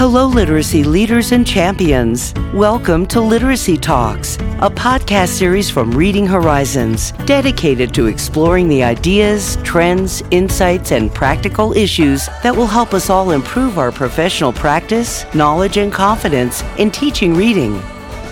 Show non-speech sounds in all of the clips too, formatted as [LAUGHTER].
Hello, literacy leaders and champions. Welcome to Literacy Talks, a podcast series from Reading Horizons dedicated to exploring the ideas, trends, insights, and practical issues that will help us all improve our professional practice, knowledge, and confidence in teaching reading.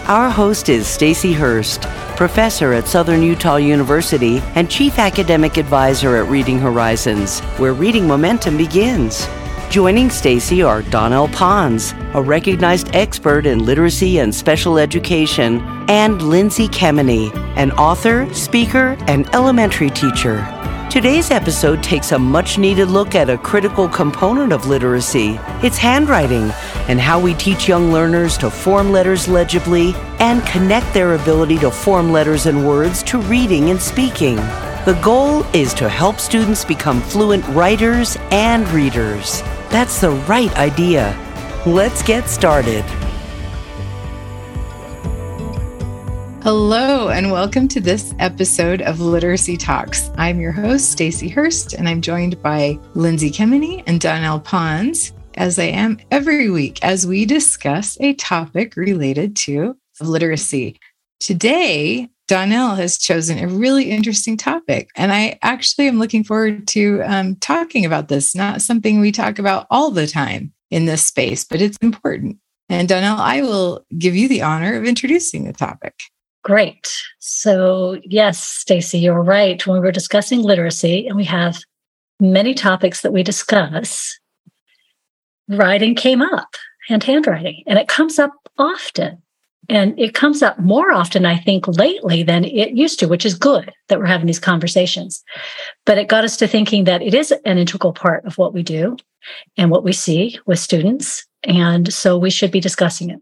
Our host is Stacy Hurst, professor at Southern Utah University and chief academic advisor at Reading Horizons, where reading momentum begins. Joining Stacy are Donnell Pons, a recognized expert in literacy and special education, and Lindsay Kemeny, an author, speaker, and elementary teacher. Today's episode takes a much needed look at a critical component of literacy it's handwriting and how we teach young learners to form letters legibly and connect their ability to form letters and words to reading and speaking. The goal is to help students become fluent writers and readers. That's the right idea. Let's get started. Hello and welcome to this episode of Literacy Talks. I'm your host Stacy Hurst and I'm joined by Lindsay Kemeny and Donnell Pons as I am every week as we discuss a topic related to literacy. Today, Donnell has chosen a really interesting topic. And I actually am looking forward to um, talking about this. Not something we talk about all the time in this space, but it's important. And Donnell, I will give you the honor of introducing the topic. Great. So, yes, Stacy, you're right. When we're discussing literacy, and we have many topics that we discuss, writing came up and handwriting, and it comes up often. And it comes up more often, I think, lately than it used to, which is good that we're having these conversations. But it got us to thinking that it is an integral part of what we do and what we see with students. And so we should be discussing it.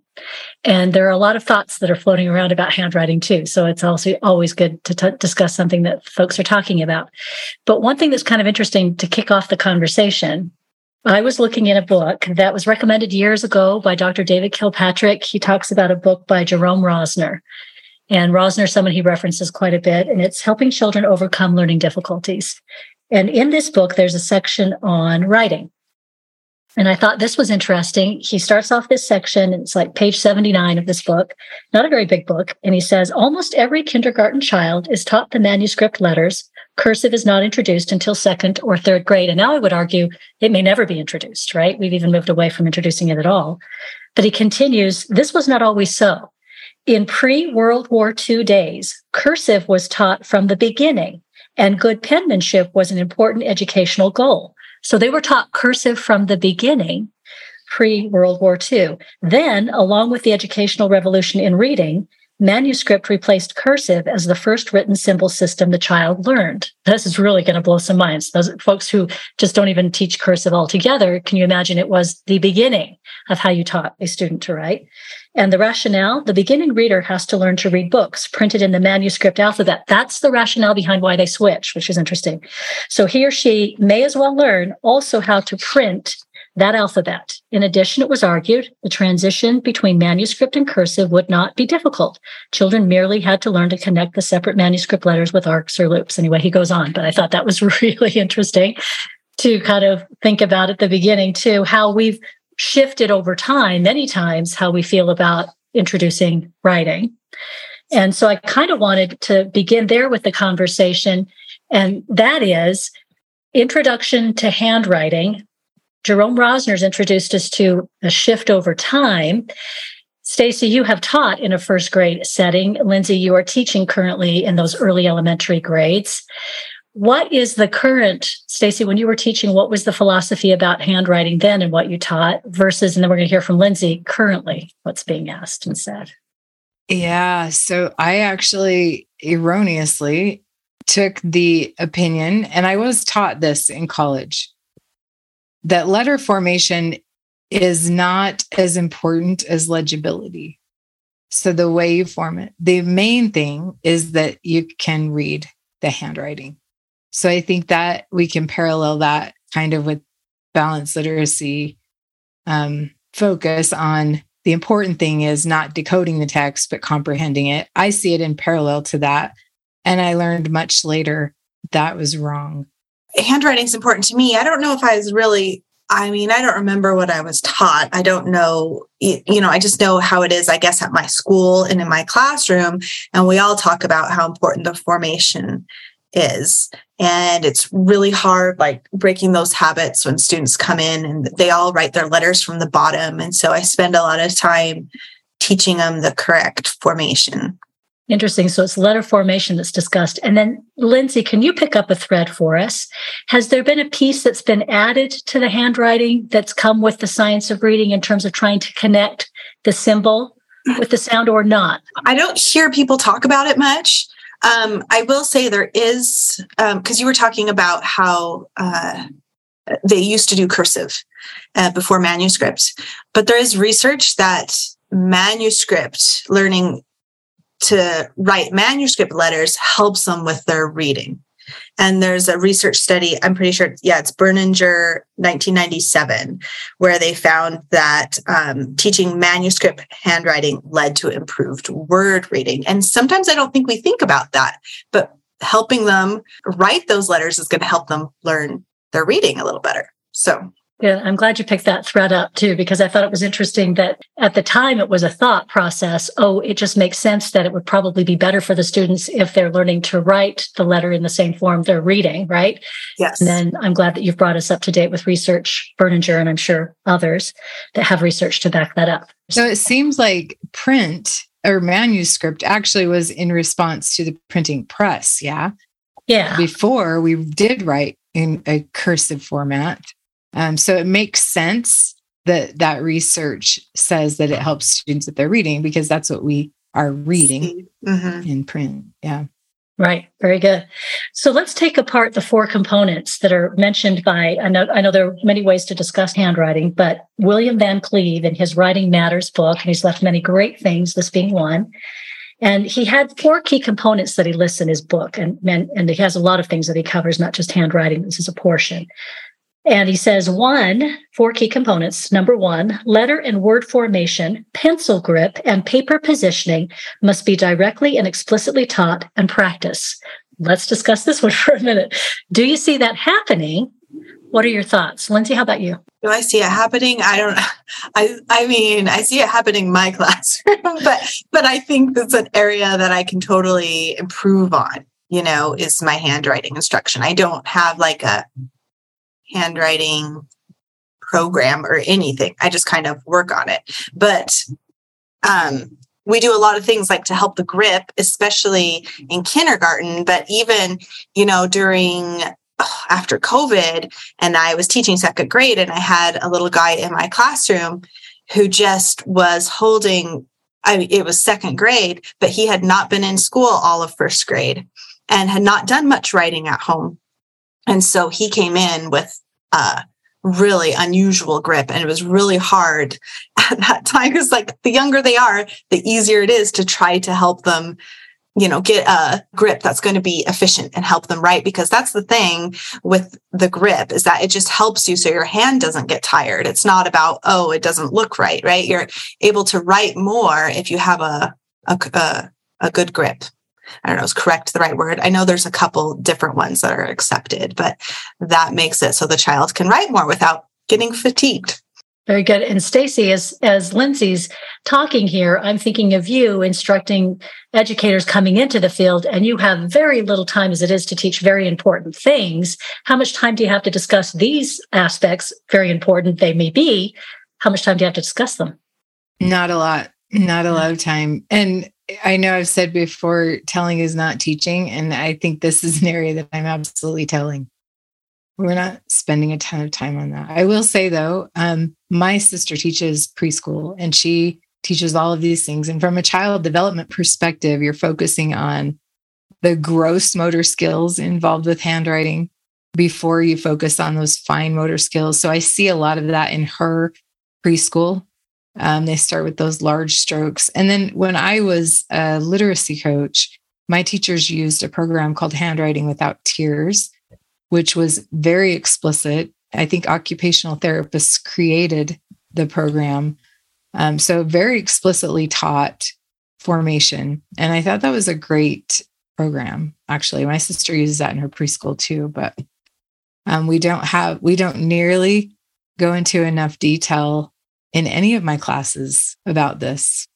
And there are a lot of thoughts that are floating around about handwriting too. So it's also always good to t- discuss something that folks are talking about. But one thing that's kind of interesting to kick off the conversation I was looking in a book that was recommended years ago by Dr. David Kilpatrick. He talks about a book by Jerome Rosner. And Rosner, someone he references quite a bit, and it's helping children overcome learning difficulties. And in this book, there's a section on writing. And I thought this was interesting. He starts off this section, and it's like page 79 of this book, not a very big book. And he says almost every kindergarten child is taught the manuscript letters cursive is not introduced until second or third grade. And now I would argue it may never be introduced, right? We've even moved away from introducing it at all. But he continues, this was not always so. In pre World War II days, cursive was taught from the beginning, and good penmanship was an important educational goal. So they were taught cursive from the beginning, pre World War II. Then, along with the educational revolution in reading, manuscript replaced cursive as the first written symbol system the child learned. This is really going to blow some minds. Those folks who just don't even teach cursive altogether, can you imagine it was the beginning of how you taught a student to write? And the rationale, the beginning reader has to learn to read books printed in the manuscript alphabet. That's the rationale behind why they switch, which is interesting. So he or she may as well learn also how to print that alphabet. In addition, it was argued the transition between manuscript and cursive would not be difficult. Children merely had to learn to connect the separate manuscript letters with arcs or loops. Anyway, he goes on, but I thought that was [LAUGHS] really interesting to kind of think about at the beginning too, how we've shifted over time, many times, how we feel about introducing writing. And so I kind of wanted to begin there with the conversation. And that is introduction to handwriting Jerome Rosner's introduced us to a shift over time. Stacy, you have taught in a first grade setting. Lindsay, you are teaching currently in those early elementary grades. What is the current, Stacy, when you were teaching, what was the philosophy about handwriting then and what you taught versus, and then we're going to hear from Lindsay currently what's being asked and said? Yeah. So I actually erroneously took the opinion, and I was taught this in college that letter formation is not as important as legibility. So the way you form it, the main thing is that you can read the handwriting. So I think that we can parallel that kind of with balanced literacy um, focus on the important thing is not decoding the text, but comprehending it. I see it in parallel to that. And I learned much later that was wrong handwriting is important to me. I don't know if I was really I mean, I don't remember what I was taught. I don't know, you know, I just know how it is, I guess, at my school and in my classroom. And we all talk about how important the formation is. And it's really hard, like breaking those habits when students come in and they all write their letters from the bottom. And so I spend a lot of time teaching them the correct formation. Interesting. So it's letter formation that's discussed. And then, Lindsay, can you pick up a thread for us? Has there been a piece that's been added to the handwriting that's come with the science of reading in terms of trying to connect the symbol with the sound or not? I don't hear people talk about it much. Um, I will say there is, because um, you were talking about how uh, they used to do cursive uh, before manuscripts, but there is research that manuscript learning to write manuscript letters helps them with their reading. And there's a research study, I'm pretty sure, yeah, it's Berninger 1997, where they found that um, teaching manuscript handwriting led to improved word reading. And sometimes I don't think we think about that, but helping them write those letters is going to help them learn their reading a little better. So yeah, I'm glad you picked that thread up too, because I thought it was interesting that at the time it was a thought process. Oh, it just makes sense that it would probably be better for the students if they're learning to write the letter in the same form they're reading, right? Yes. And then I'm glad that you've brought us up to date with research, Berninger, and I'm sure others that have research to back that up. So it seems like print or manuscript actually was in response to the printing press. Yeah. Yeah. Before we did write in a cursive format um, so it makes sense that that research says that it helps students with their reading because that's what we are reading mm-hmm. in print. Yeah. Right. Very good. So let's take apart the four components that are mentioned by, I know, I know there are many ways to discuss handwriting, but William Van Cleve in his Writing Matters book, and he's left many great things, this being one. And he had four key components that he lists in his book. And, and he has a lot of things that he covers, not just handwriting. This is a portion. And he says one, four key components. Number one, letter and word formation, pencil grip, and paper positioning must be directly and explicitly taught and practiced. Let's discuss this [LAUGHS] one for a minute. Do you see that happening? What are your thoughts? Lindsay, how about you? Do I see it happening? I don't I I mean, I see it happening in my [LAUGHS] classroom, but but I think that's an area that I can totally improve on, you know, is my handwriting instruction. I don't have like a handwriting program or anything. I just kind of work on it. But um, we do a lot of things like to help the grip, especially in kindergarten, but even, you know, during after COVID, and I was teaching second grade, and I had a little guy in my classroom who just was holding. I it was second grade, but he had not been in school all of first grade and had not done much writing at home. And so he came in with a really unusual grip and it was really hard [LAUGHS] at that time. Because like the younger they are, the easier it is to try to help them you know get a grip that's going to be efficient and help them write because that's the thing with the grip is that it just helps you so your hand doesn't get tired. It's not about oh it doesn't look right right? You're able to write more if you have a a, a, a good grip I don't know, is correct the right word? I know there's a couple different ones that are accepted, but that makes it so the child can write more without getting fatigued. Very good. And Stacy, as as Lindsay's talking here, I'm thinking of you instructing educators coming into the field, and you have very little time as it is to teach very important things. How much time do you have to discuss these aspects? Very important they may be. How much time do you have to discuss them? Not a lot. Not a lot of time. And I know I've said before, telling is not teaching. And I think this is an area that I'm absolutely telling. We're not spending a ton of time on that. I will say, though, um, my sister teaches preschool and she teaches all of these things. And from a child development perspective, you're focusing on the gross motor skills involved with handwriting before you focus on those fine motor skills. So I see a lot of that in her preschool um, they start with those large strokes. And then when I was a literacy coach, my teachers used a program called Handwriting Without Tears, which was very explicit. I think occupational therapists created the program. Um, so, very explicitly taught formation. And I thought that was a great program, actually. My sister uses that in her preschool too, but um, we don't have, we don't nearly go into enough detail in any of my classes about this.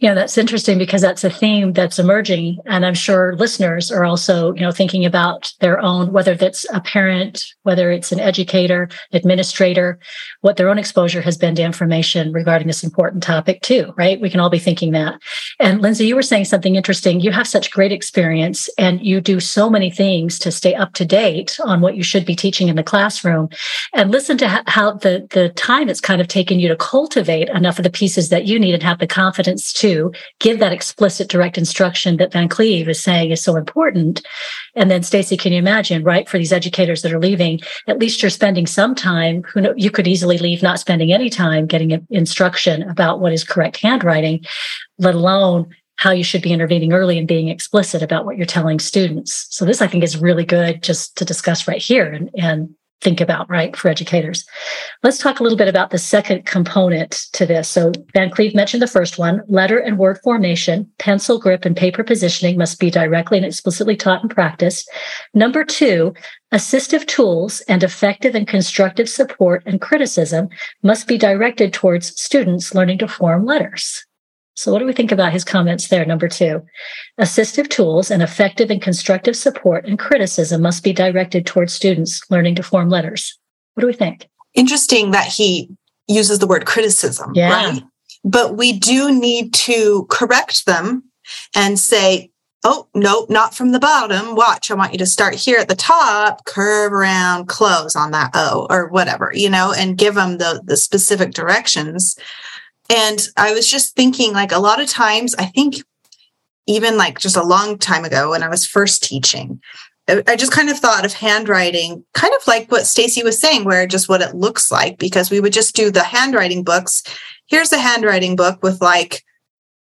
Yeah, that's interesting because that's a theme that's emerging. And I'm sure listeners are also, you know, thinking about their own, whether that's a parent, whether it's an educator, administrator, what their own exposure has been to information regarding this important topic too, right? We can all be thinking that. And Lindsay, you were saying something interesting. You have such great experience and you do so many things to stay up to date on what you should be teaching in the classroom. And listen to how the, the time it's kind of taken you to cultivate enough of the pieces that you need and have the confidence to to give that explicit direct instruction that Van Cleve is saying is so important. And then Stacy, can you imagine, right? For these educators that are leaving, at least you're spending some time, who know, you could easily leave not spending any time getting instruction about what is correct handwriting, let alone how you should be intervening early and being explicit about what you're telling students. So this, I think, is really good just to discuss right here and, and think about, right, for educators. Let's talk a little bit about the second component to this. So, Van Cleve mentioned the first one letter and word formation, pencil grip, and paper positioning must be directly and explicitly taught and practiced. Number two, assistive tools and effective and constructive support and criticism must be directed towards students learning to form letters. So, what do we think about his comments there? Number two, assistive tools and effective and constructive support and criticism must be directed towards students learning to form letters. What do we think? Interesting that he uses the word criticism, yeah. right? But we do need to correct them and say, oh, no, not from the bottom. Watch, I want you to start here at the top, curve around, close on that O or whatever, you know, and give them the, the specific directions and I was just thinking, like, a lot of times, I think even like just a long time ago when I was first teaching, I just kind of thought of handwriting, kind of like what Stacy was saying, where just what it looks like, because we would just do the handwriting books. Here's a handwriting book with like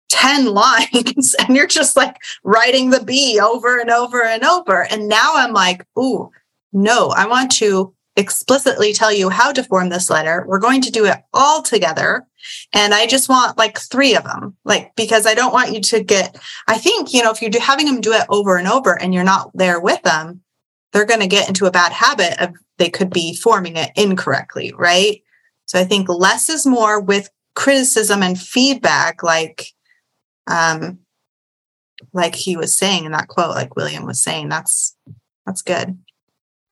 10 [LAUGHS] lines, and you're just like writing the B over and over and over. And now I'm like, ooh, no, I want to explicitly tell you how to form this letter. We're going to do it all together. And I just want like three of them, like, because I don't want you to get, I think, you know, if you're having them do it over and over and you're not there with them, they're going to get into a bad habit of they could be forming it incorrectly. Right. So I think less is more with criticism and feedback, like, um, like he was saying in that quote, like William was saying, that's, that's good.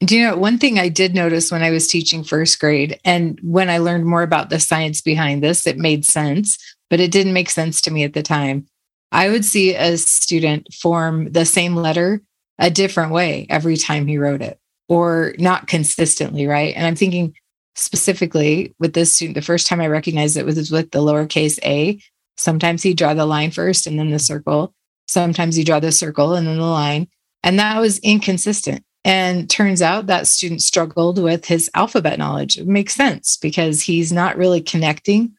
Do you know one thing I did notice when I was teaching first grade and when I learned more about the science behind this, it made sense, but it didn't make sense to me at the time. I would see a student form the same letter a different way every time he wrote it or not consistently, right? And I'm thinking specifically with this student, the first time I recognized it was with the lowercase a. Sometimes he draw the line first and then the circle. Sometimes he draw the circle and then the line. And that was inconsistent. And turns out that student struggled with his alphabet knowledge. It makes sense because he's not really connecting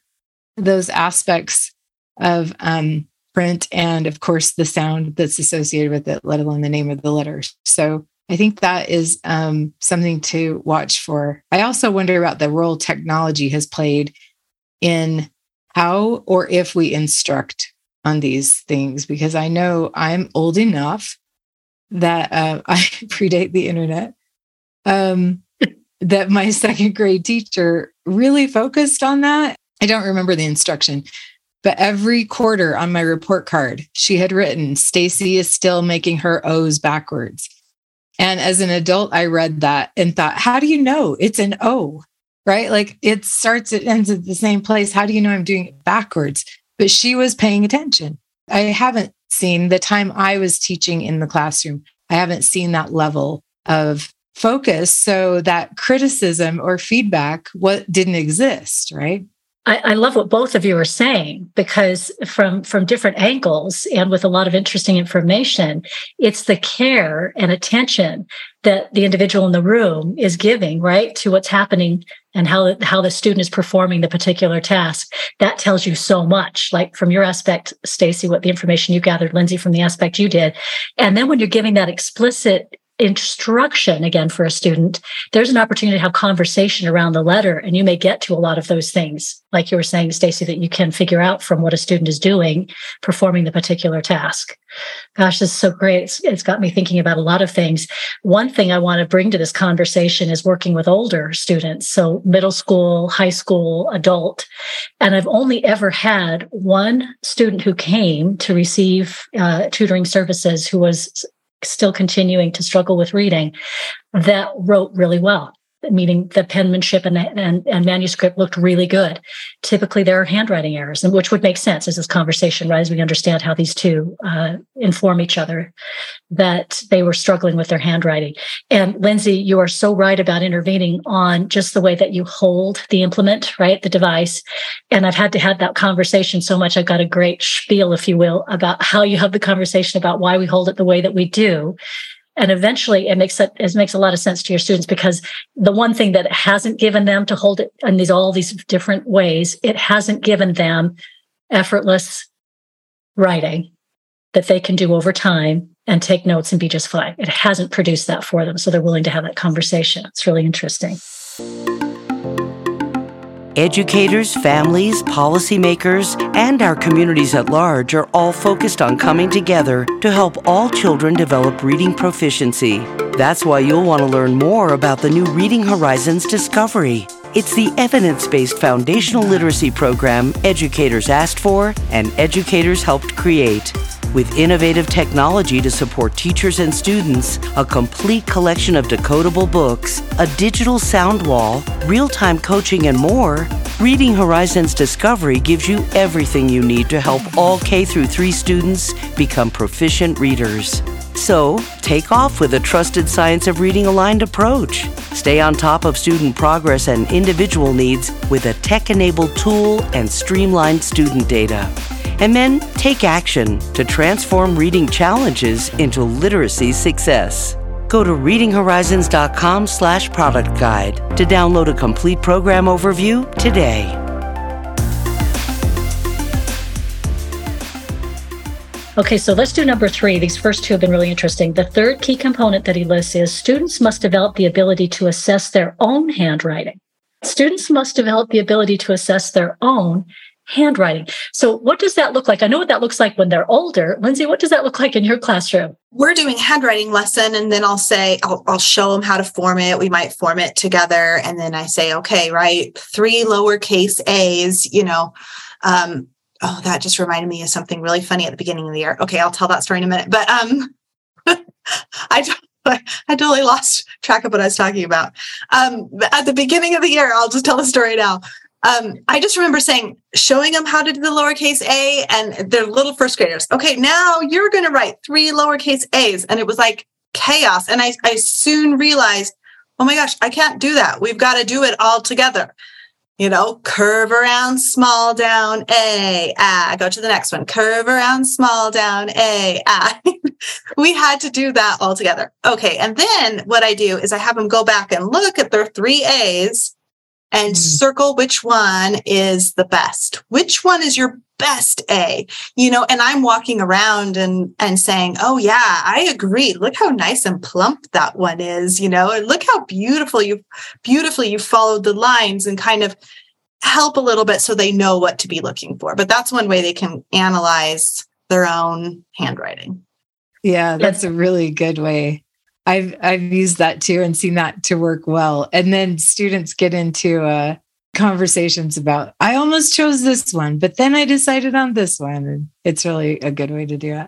those aspects of um, print and, of course, the sound that's associated with it, let alone the name of the letter. So I think that is um, something to watch for. I also wonder about the role technology has played in how or if we instruct on these things, because I know I'm old enough that uh, [LAUGHS] I predate the internet. Um, that my second grade teacher really focused on that. I don't remember the instruction, but every quarter on my report card, she had written, Stacy is still making her O's backwards. And as an adult, I read that and thought, how do you know it's an O? Right? Like it starts, it ends at the same place. How do you know I'm doing it backwards? But she was paying attention. I haven't seen the time I was teaching in the classroom. I haven't seen that level of focus. So that criticism or feedback, what didn't exist, right? I, I, love what both of you are saying because from from different angles and with a lot of interesting information, it's the care and attention that the individual in the room is giving right to what's happening and how how the student is performing the particular task. That tells you so much. Like from your aspect, Stacy, what the information you gathered, Lindsay, from the aspect you did, and then when you're giving that explicit instruction again for a student there's an opportunity to have conversation around the letter and you may get to a lot of those things. Like you were saying stacy that you can figure out from what a student is doing performing the particular task. Gosh this is so great. It's, it's got me thinking about a lot of things. One thing i want to bring to this conversation is working with older students so middle school high school adult. And i've only ever had one student who came to receive uh, tutoring services who was still continuing to struggle with reading that wrote really well meaning the penmanship and, and, and, manuscript looked really good. Typically, there are handwriting errors, and which would make sense as this conversation, right? As we understand how these two uh, inform each other, that they were struggling with their handwriting. And Lindsay, you are so right about intervening on just the way that you hold the implement, right? The device. And I've had to have that conversation so much. I've got a great spiel, if you will, about how you have the conversation about why we hold it the way that we do and eventually it makes it, it makes a lot of sense to your students because the one thing that hasn't given them to hold it in these all these different ways it hasn't given them effortless writing that they can do over time and take notes and be just fine. It hasn't produced that for them so they're willing to have that conversation. It's really interesting Educators, families, policymakers, and our communities at large are all focused on coming together to help all children develop reading proficiency. That's why you'll want to learn more about the new Reading Horizons Discovery. It's the evidence based foundational literacy program educators asked for and educators helped create. With innovative technology to support teachers and students, a complete collection of decodable books, a digital sound wall, real time coaching, and more, Reading Horizons Discovery gives you everything you need to help all K through 3 students become proficient readers. So, take off with a trusted science of reading aligned approach. Stay on top of student progress and individual needs with a tech enabled tool and streamlined student data and then take action to transform reading challenges into literacy success. Go to readinghorizons.com slash product guide to download a complete program overview today. Okay, so let's do number three. These first two have been really interesting. The third key component that he lists is students must develop the ability to assess their own handwriting. Students must develop the ability to assess their own handwriting. So, what does that look like? I know what that looks like when they're older. Lindsay, what does that look like in your classroom? We're doing handwriting lesson, and then I'll say, I'll, I'll show them how to form it. We might form it together. And then I say, okay, right, three lowercase A's, you know. Um, oh, that just reminded me of something really funny at the beginning of the year. Okay, I'll tell that story in a minute. But um, [LAUGHS] I, I totally lost track of what I was talking about. Um, at the beginning of the year, I'll just tell the story now. Um, I just remember saying, showing them how to do the lowercase a, and they're little first graders. Okay, now you're going to write three lowercase a's. And it was like chaos. And I, I soon realized, oh my gosh, I can't do that. We've got to do it all together. You know, curve around, small down, A, ah, go to the next one, curve around, small down, A, ah. [LAUGHS] we had to do that all together. Okay. And then what I do is I have them go back and look at their three A's and mm. circle which one is the best. Which one is your best A? You know, and I'm walking around and and saying, "Oh yeah, I agree. Look how nice and plump that one is, you know. And look how beautiful you beautifully you followed the lines and kind of help a little bit so they know what to be looking for. But that's one way they can analyze their own handwriting. Yeah, that's a really good way. I've I've used that too and seen that to work well. And then students get into uh, conversations about I almost chose this one, but then I decided on this one. And it's really a good way to do it.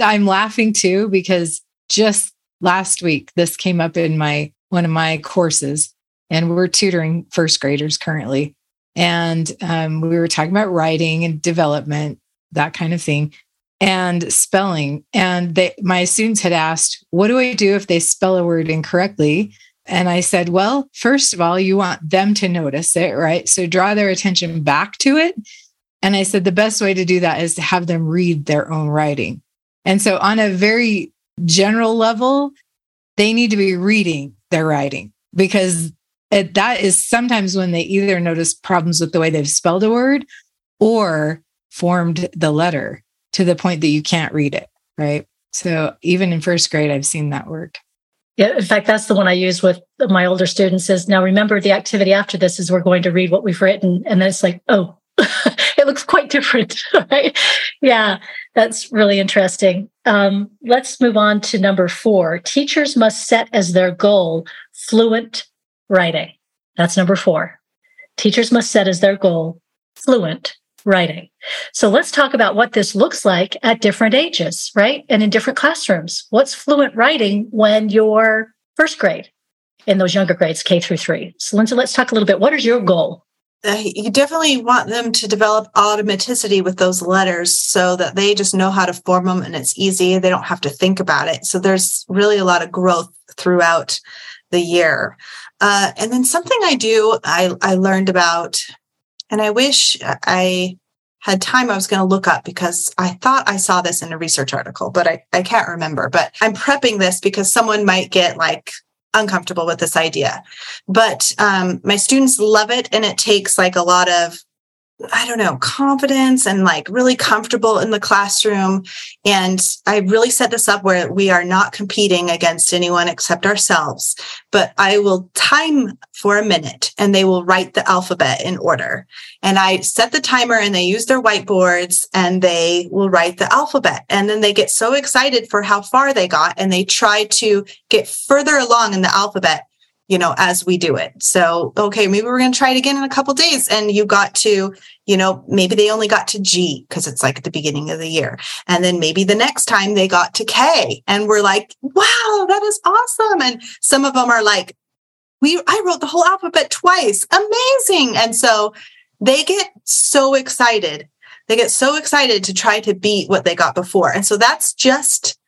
I'm laughing too because just last week this came up in my one of my courses, and we're tutoring first graders currently. And um, we were talking about writing and development, that kind of thing and spelling. And they, my students had asked, What do I do if they spell a word incorrectly? And I said, Well, first of all, you want them to notice it, right? So draw their attention back to it. And I said, The best way to do that is to have them read their own writing. And so, on a very general level, they need to be reading their writing because it, that is sometimes when they either notice problems with the way they've spelled a word or formed the letter to the point that you can't read it, right? So even in first grade, I've seen that work. Yeah, in fact, that's the one I use with my older students is now remember the activity after this is we're going to read what we've written. And then it's like, oh, [LAUGHS] it looks quite different, [LAUGHS] right? Yeah, that's really interesting. Um, let's move on to number four. Teachers must set as their goal fluent writing. That's number four. Teachers must set as their goal fluent writing. So let's talk about what this looks like at different ages, right? And in different classrooms. What's fluent writing when you're first grade in those younger grades, K through three? So, Lindsay, let's talk a little bit. What is your goal? Uh, you definitely want them to develop automaticity with those letters so that they just know how to form them and it's easy. They don't have to think about it. So there's really a lot of growth throughout the year. Uh, and then something I do, I, I learned about and I wish I had time I was going to look up because I thought I saw this in a research article, but I, I can't remember. But I'm prepping this because someone might get like uncomfortable with this idea. But um, my students love it. And it takes like a lot of I don't know, confidence and like really comfortable in the classroom. And I really set this up where we are not competing against anyone except ourselves. But I will time for a minute and they will write the alphabet in order. And I set the timer and they use their whiteboards and they will write the alphabet. And then they get so excited for how far they got and they try to get further along in the alphabet you know, as we do it. So, okay, maybe we're going to try it again in a couple days. And you got to, you know, maybe they only got to G because it's like at the beginning of the year. And then maybe the next time they got to K and we're like, wow, that is awesome. And some of them are like, we, I wrote the whole alphabet twice. Amazing. And so they get so excited. They get so excited to try to beat what they got before. And so that's just,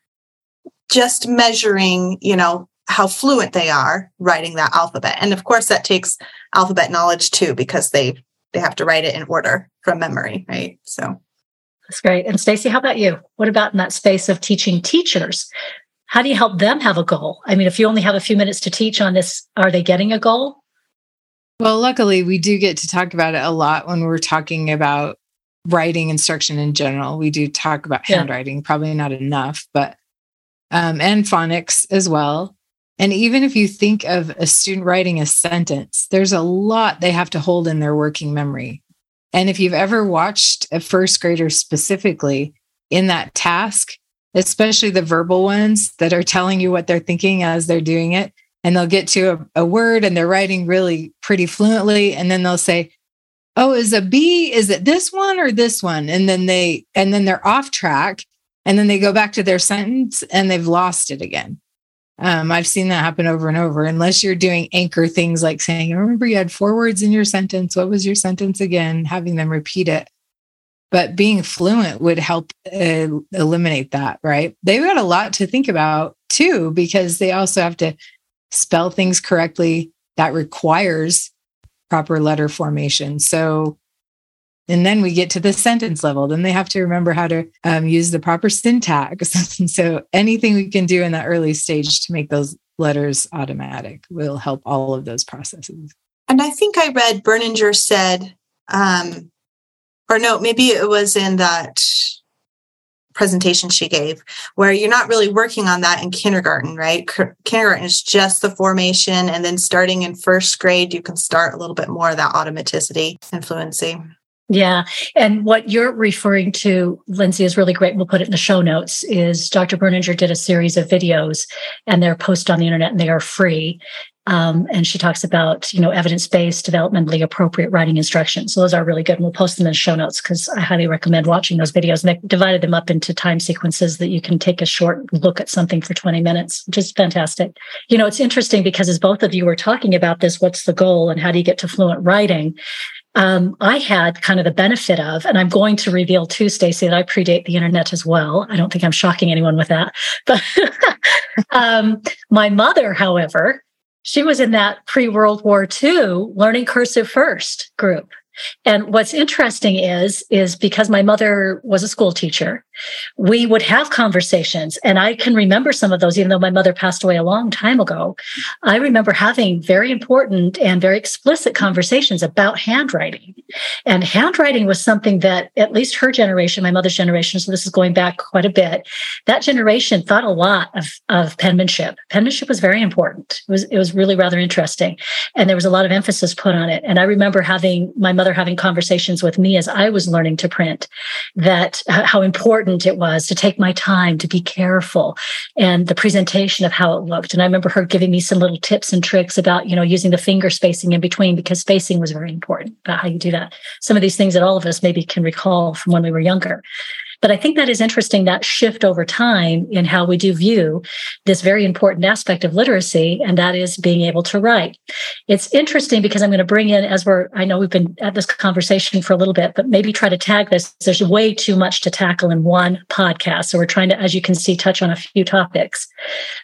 just measuring, you know, how fluent they are writing that alphabet. And of course, that takes alphabet knowledge too, because they they have to write it in order from memory, right? So that's great. And Stacy, how about you? What about in that space of teaching teachers? How do you help them have a goal? I mean, if you only have a few minutes to teach on this, are they getting a goal? Well, luckily, we do get to talk about it a lot when we're talking about writing instruction in general. We do talk about yeah. handwriting, probably not enough, but um, and phonics as well. And even if you think of a student writing a sentence, there's a lot they have to hold in their working memory. And if you've ever watched a first grader specifically in that task, especially the verbal ones that are telling you what they're thinking as they're doing it, and they'll get to a, a word and they're writing really pretty fluently. And then they'll say, Oh, is a B, is it this one or this one? And then they, and then they're off track. And then they go back to their sentence and they've lost it again. Um, I've seen that happen over and over, unless you're doing anchor things like saying, remember you had four words in your sentence. What was your sentence again? Having them repeat it. But being fluent would help uh, eliminate that, right? They've got a lot to think about too, because they also have to spell things correctly. That requires proper letter formation. So and then we get to the sentence level. Then they have to remember how to um, use the proper syntax. [LAUGHS] so anything we can do in that early stage to make those letters automatic will help all of those processes. And I think I read Berninger said, um, or no, maybe it was in that presentation she gave where you're not really working on that in kindergarten right kindergarten is just the formation and then starting in first grade you can start a little bit more of that automaticity and fluency yeah. And what you're referring to, Lindsay, is really great. We'll put it in the show notes. Is Dr. Berninger did a series of videos and they're posted on the internet and they are free. Um, and she talks about, you know, evidence-based, developmentally appropriate writing instructions. So those are really good. And we'll post them in the show notes because I highly recommend watching those videos. And they divided them up into time sequences that you can take a short look at something for 20 minutes, which is fantastic. You know, it's interesting because as both of you were talking about this, what's the goal and how do you get to fluent writing? Um, I had kind of the benefit of, and I'm going to reveal too, Stacy, that I predate the internet as well. I don't think I'm shocking anyone with that. [LAUGHS] But um, my mother, however, she was in that pre World War II learning cursive first group. And what's interesting is, is because my mother was a school teacher we would have conversations. And I can remember some of those, even though my mother passed away a long time ago. I remember having very important and very explicit conversations about handwriting. And handwriting was something that at least her generation, my mother's generation, so this is going back quite a bit, that generation thought a lot of, of penmanship. Penmanship was very important. It was, it was really rather interesting. And there was a lot of emphasis put on it. And I remember having my mother having conversations with me as I was learning to print that how important it was to take my time, to be careful, and the presentation of how it looked. And I remember her giving me some little tips and tricks about, you know, using the finger spacing in between because spacing was very important about how you do that. Some of these things that all of us maybe can recall from when we were younger. But I think that is interesting that shift over time in how we do view this very important aspect of literacy, and that is being able to write. It's interesting because I'm going to bring in, as we're, I know we've been at this conversation for a little bit, but maybe try to tag this. There's way too much to tackle in one podcast. So we're trying to, as you can see, touch on a few topics.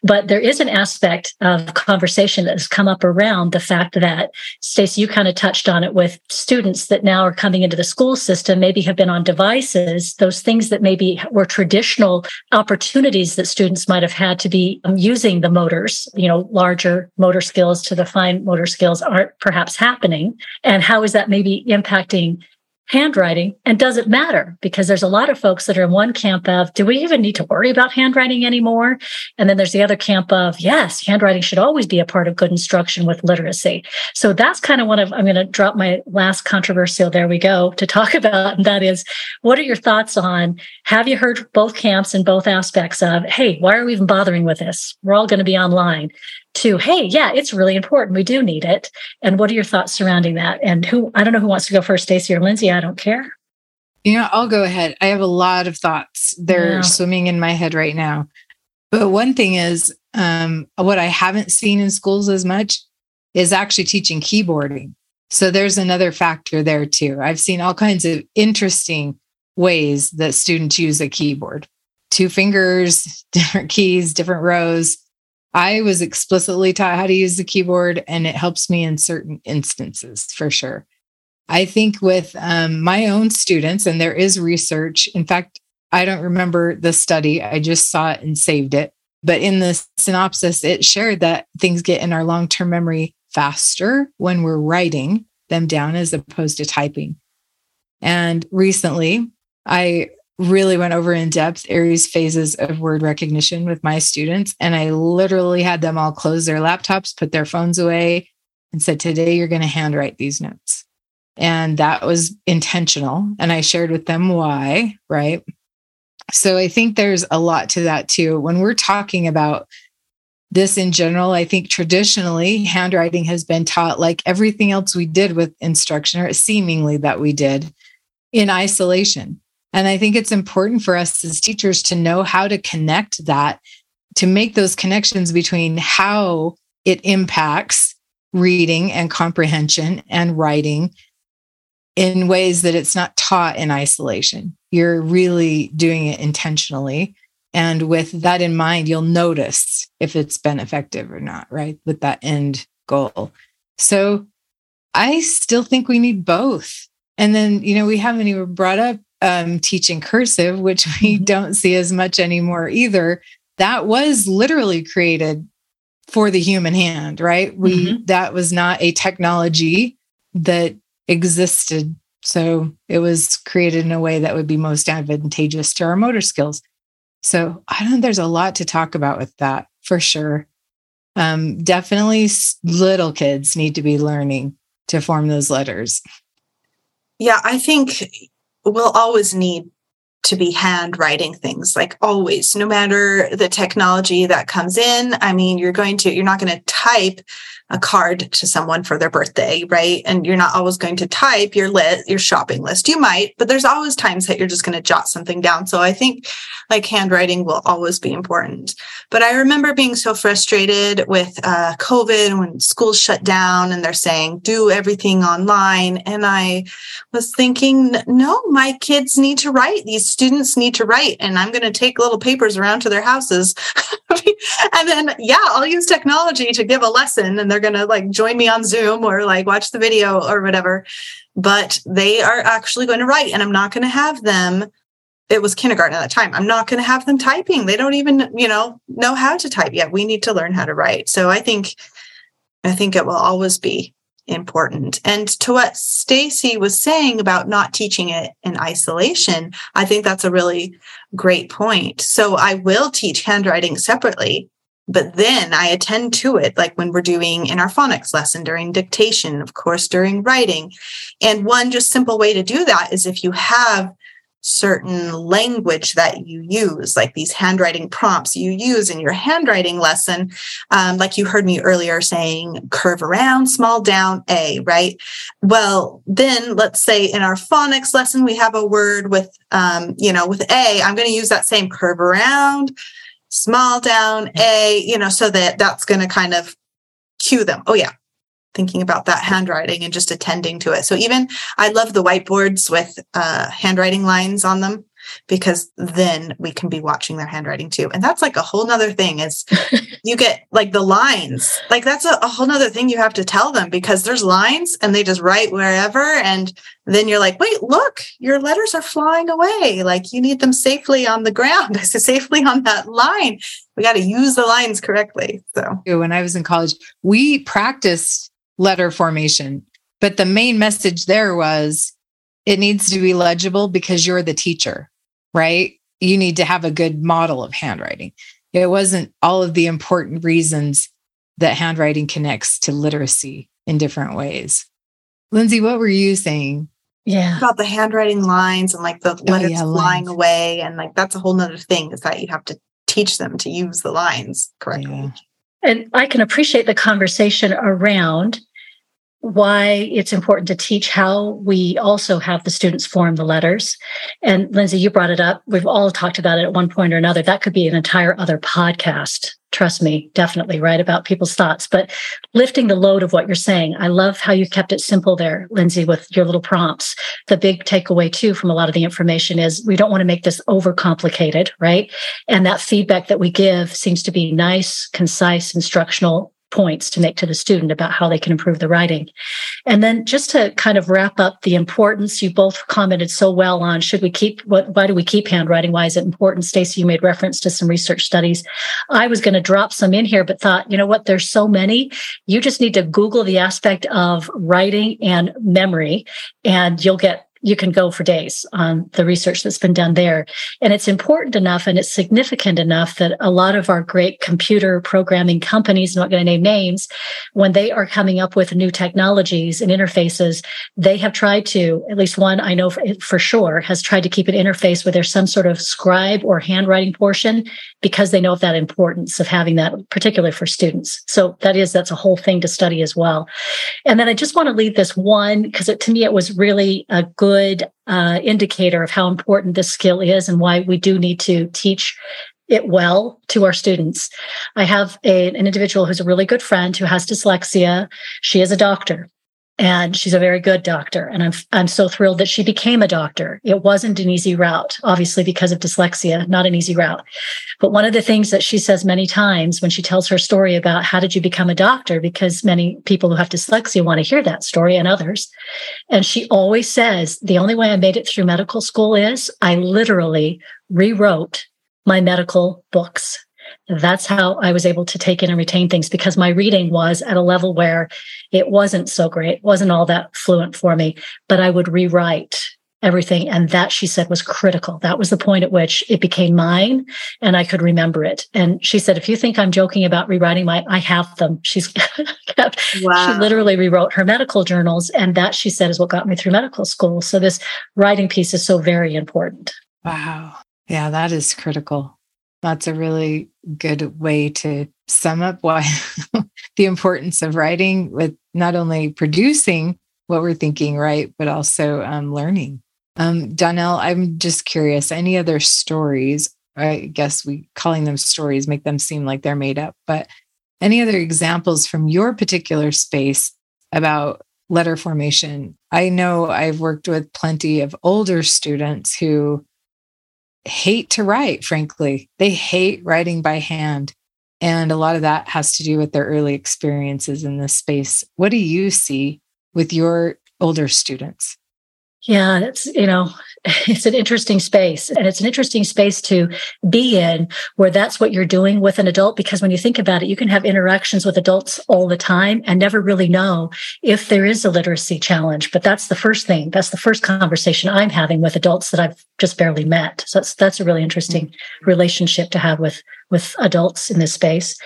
But there is an aspect of conversation that has come up around the fact that, Stacy, you kind of touched on it with students that now are coming into the school system, maybe have been on devices, those things that maybe were traditional opportunities that students might have had to be um, using the motors, you know, larger motor skills to the fine motor skills aren't perhaps happening. And how is that maybe impacting handwriting and does it matter? Because there's a lot of folks that are in one camp of do we even need to worry about handwriting anymore? And then there's the other camp of yes handwriting should always be a part of good instruction with literacy. So that's kind of one of i'm going to drop my last controversial there we go to talk [LAUGHS] about and that is what are your thoughts on have you heard both camps and both aspects of hey why are we even bothering with this? We're all going to be online to, hey, yeah, it's really important. We do need it. And what are your thoughts surrounding that? And who, I don't know who wants to go first, stacy or Lindsay. I don't care. You know, I'll go ahead. I have a lot of thoughts. They're yeah. swimming in my head right now. But one thing is, um, what I haven't seen in schools as much is actually teaching keyboarding. So there's another factor there too. I've seen all kinds of interesting ways that students use a keyboard two fingers, [LAUGHS] different keys, different rows. I was explicitly taught how to use the keyboard, and it helps me in certain instances for sure. I think with um, my own students, and there is research. In fact, I don't remember the study, I just saw it and saved it. But in the synopsis, it shared that things get in our long term memory faster when we're writing them down as opposed to typing. And recently, I really went over in depth Ehri's phases of word recognition with my students. And I literally had them all close their laptops, put their phones away, and said, Today you're going to handwrite these notes. And that was intentional. And I shared with them why, right? So I think there's a lot to that too. When we're talking about this in general, I think traditionally handwriting has been taught like everything else we did with instruction, or seemingly that we did in isolation and I think it's important for us as teachers to know how to connect that, to make those connections between how it impacts reading and comprehension and writing in ways that it's not taught in isolation. You're really doing it intentionally. And with that in mind, you'll notice if it's been effective or not, right? With that end goal. So I still think we need both. And then, you know, we haven't even brought up um, teaching cursive, which [LAUGHS] we mm-hmm. don't see as much anymore either, that was literally created for the human hand, right? We mm-hmm. that was not a technology that existed. So it was created in a way that would be most advantageous to our motor skills. So I don't there's a lot to talk about with that for sure. Um, definitely little kids need to be learning to form those letters. Yeah, I think we'll always need to be handwriting things like always no matter the technology that comes in i mean you're going to you're not going to type a card to someone for their birthday, right? And you're not always going to type your list, your shopping list. You might, but there's always times that you're just going to jot something down. So I think like handwriting will always be important. But I remember being so frustrated with uh, COVID when schools shut down and they're saying do everything online. And I was thinking, no, my kids need to write. These students need to write, and I'm going to take little papers around to their houses. [LAUGHS] and then, yeah, I'll use technology to give a lesson and they're going to like join me on Zoom or like watch the video or whatever. But they are actually going to write, and I'm not going to have them it was kindergarten at that time. I'm not going to have them typing. They don't even, you know, know how to type yet. We need to learn how to write. So I think, I think it will always be important. And to what Stacy was saying about not teaching it in isolation, I think that's a really great point. So I will teach handwriting separately, but then I attend to it, like when we're doing in our phonics lesson during dictation, of course, during writing. And one just simple way to do that is if you have certain language that you use, like these handwriting prompts you use in your handwriting lesson. Um, like you heard me earlier saying, curve around, small down, A, right? Well, then let's say in our phonics lesson, we have a word with, um, you know, with A, I'm going to use that same curve around, small down, A, you know, so that that's going to kind of cue them. Oh, yeah, thinking about that handwriting and just attending to it. So even I love the whiteboards with uh, handwriting lines on them because then we can be watching their handwriting too. And that's like a whole nother thing is [LAUGHS] you get like the lines, like that's a, a whole nother thing you have to tell them because there's lines and they just write wherever. And then you're like, wait, look, your letters are flying away. Like you need them safely on the ground. I [LAUGHS] said safely on that line. We got to use the lines correctly. So when I was in college, we practiced letter formation. But the main message there was it needs to be legible because you're the teacher, right? You need to have a good model of handwriting. It wasn't all of the important reasons that handwriting connects to literacy in different ways. Lindsay, what were you saying? Yeah. About the handwriting lines and like the oh, letters oh, yeah, flying lines. away. And like that's a whole nother thing is that you have to teach them to use the lines correctly. Yeah. And I can appreciate the conversation around why it's important to teach how we also have the students form the letters. And Lindsay, you brought it up. We've all talked about it at one point or another. That could be an entire other podcast. Trust me, definitely, right? About people's thoughts. But lifting the load of what you're saying, I love how you kept it simple there, Lindsay, with your little prompts. The big takeaway, too, from a lot of the information is we don't want to make this overcomplicated, right? And that feedback that we give seems to be nice, concise, instructional, points to make to the student about how they can improve the writing. And then just to kind of wrap up the importance you both commented so well on, should we keep what why do we keep handwriting? Why is it important? Stacy, you made reference to some research studies. I was going to drop some in here, but thought, you know what, there's so many. You just need to Google the aspect of writing and memory, and you'll get you can go for days on the research that's been done there. And it's important enough and it's significant enough that a lot of our great computer programming companies, I'm not going to name names, when they are coming up with new technologies and interfaces, they have tried to, at least one I know for, for sure, has tried to keep an interface where there's some sort of scribe or handwriting portion because they know of that importance of having that, particularly for students. So that is, that's a whole thing to study as well. And then I just want to leave this one because to me, it was really a good uh, indicator of how important this skill is and why we do need to teach it well to our students. I have a, an individual who's a really good friend who has dyslexia. She is a doctor and she's a very good doctor. And i'm i'm so thrilled that she became a doctor. It wasn't an easy route obviously because of dyslexia not an easy route. But one of the things that she says many times when she tells her story about how did you become a doctor because many people who have dyslexia want to hear that story and others. And she always says the only way i made it through medical school is i literally rewrote my medical books that's how I was able to take in and retain things because my reading was at a level where it wasn't so great, wasn't all that fluent for me, but I would rewrite everything. And that she said was critical. That was the point at which it became mine and I could remember it. And she said, if you think I'm joking about rewriting my, I have them. [LAUGHS] She's kept, wow. she literally rewrote her medical journals. And that she said is what got me through medical school. So this writing piece is so very important. Wow. Yeah, that is critical. That's a really good way to sum up why [LAUGHS] the importance of writing with not only producing what we're thinking, right, but also um, learning. Um, Donell, I'm just curious, any other stories? I guess we calling them stories make them seem like they're made up, but any other examples from your particular space about letter formation? I know I've worked with plenty of older students who hate to write, frankly. They hate writing by hand. And a lot of that has to do with their early experiences in this space. What do you see with your older students? Yeah, it's, you know, [LAUGHS] it's an interesting space and it's an interesting space to be in where that's what you're doing with an adult because when you think about it you can have interactions with adults all the time and never really know if there is a literacy challenge but that's the first thing that's the first conversation i'm having with adults that i've just barely met so that's that's a really interesting mm-hmm. relationship to have with with adults in this space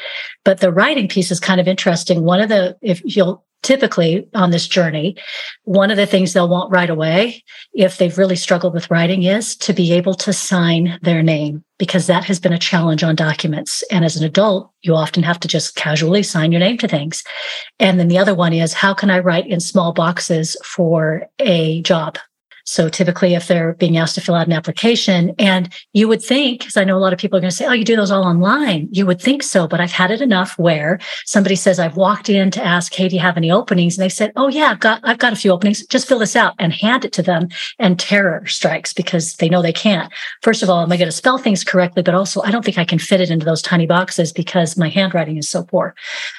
but the writing piece is kind of interesting one of the if you'll typically on this journey, one of the things they'll want right away, if they've really struggled with writing, is to be able to sign their name, because that has been a challenge on documents. And as an adult, you often have to just casually sign your name to things. And then the other one is how can I write in small boxes for a job? So typically, if they're being asked to fill out an application, and you would think, because I know a lot of people are going to say, oh, you do those all online. You would think so, but I've had it enough where somebody says, I've walked in to ask, hey, do you have any openings? And they said, oh, yeah, I've got, I've got a few openings. Just fill this out and hand it to them. And terror strikes because they know they can't. First of all, am I going to spell things correctly? But also, I don't think I can fit it into those tiny boxes because my handwriting is so poor.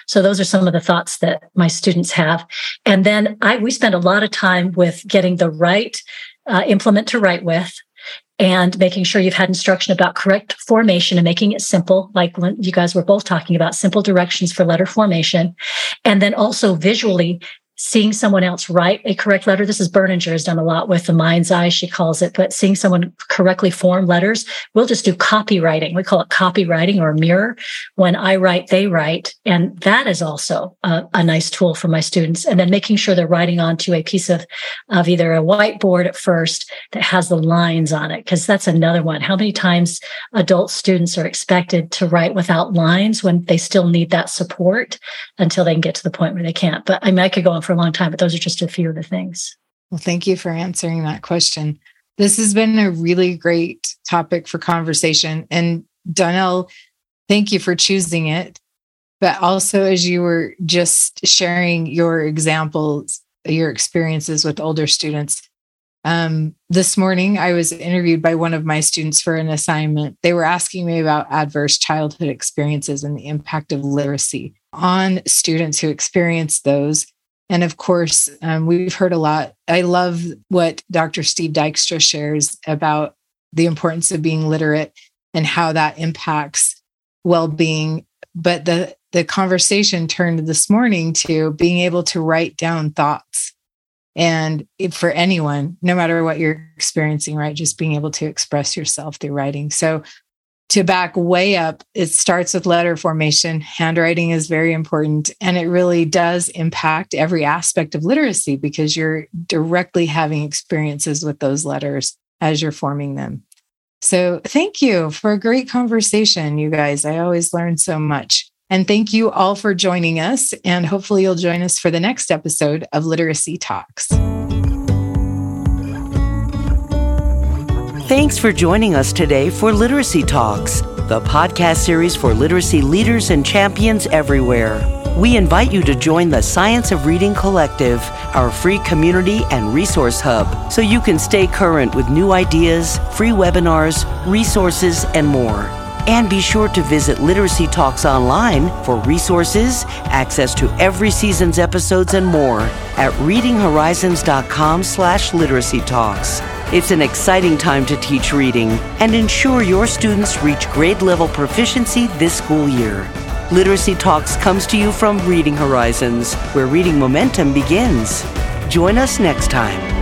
So those are some of the thoughts that my students have. And then I, we spend a lot of time with getting the right uh, implement to write with and making sure you've had instruction about correct formation and making it simple, like you guys were both talking about simple directions for letter formation. And then also visually seeing someone else write a correct letter. This is Berninger has done a lot with the mind's eye, she calls it, but seeing someone correctly form letters. We'll just do copywriting. We call it copywriting or mirror. When I write, they write. And that is also a, a nice tool for my students. And then making sure they're writing onto a piece of, of either a whiteboard at first that has the lines on it. Cause that's another one. How many times adult students are expected to write without lines when they still need that support until they can get to the point where they can't. But I mean, I could go on for for a long time, but those are just a few of the things. Well, thank you for answering that question. This has been a really great topic for conversation. And Donell, thank you for choosing it. But also, as you were just sharing your examples, your experiences with older students, um, this morning I was interviewed by one of my students for an assignment. They were asking me about adverse childhood experiences and the impact of literacy on students who experience those. And of course, um, we've heard a lot. I love what Dr. Steve Dykstra shares about the importance of being literate and how that impacts well-being. But the the conversation turned this morning to being able to write down thoughts. And for anyone, no matter what you're experiencing, right, just being able to express yourself through writing. So to back way up, it starts with letter formation. Handwriting is very important and it really does impact every aspect of literacy because you're directly having experiences with those letters as you're forming them. So, thank you for a great conversation, you guys. I always learn so much. And thank you all for joining us. And hopefully, you'll join us for the next episode of Literacy Talks. Thanks for joining us today for Literacy Talks, the podcast series for literacy leaders and champions everywhere. We invite you to join the Science of Reading Collective, our free community and resource hub, so you can stay current with new ideas, free webinars, resources, and more. And be sure to visit Literacy Talks online for resources, access to every season's episodes, and more at readinghorizons.com slash literacy talks. It's an exciting time to teach reading and ensure your students reach grade level proficiency this school year. Literacy Talks comes to you from Reading Horizons, where reading momentum begins. Join us next time.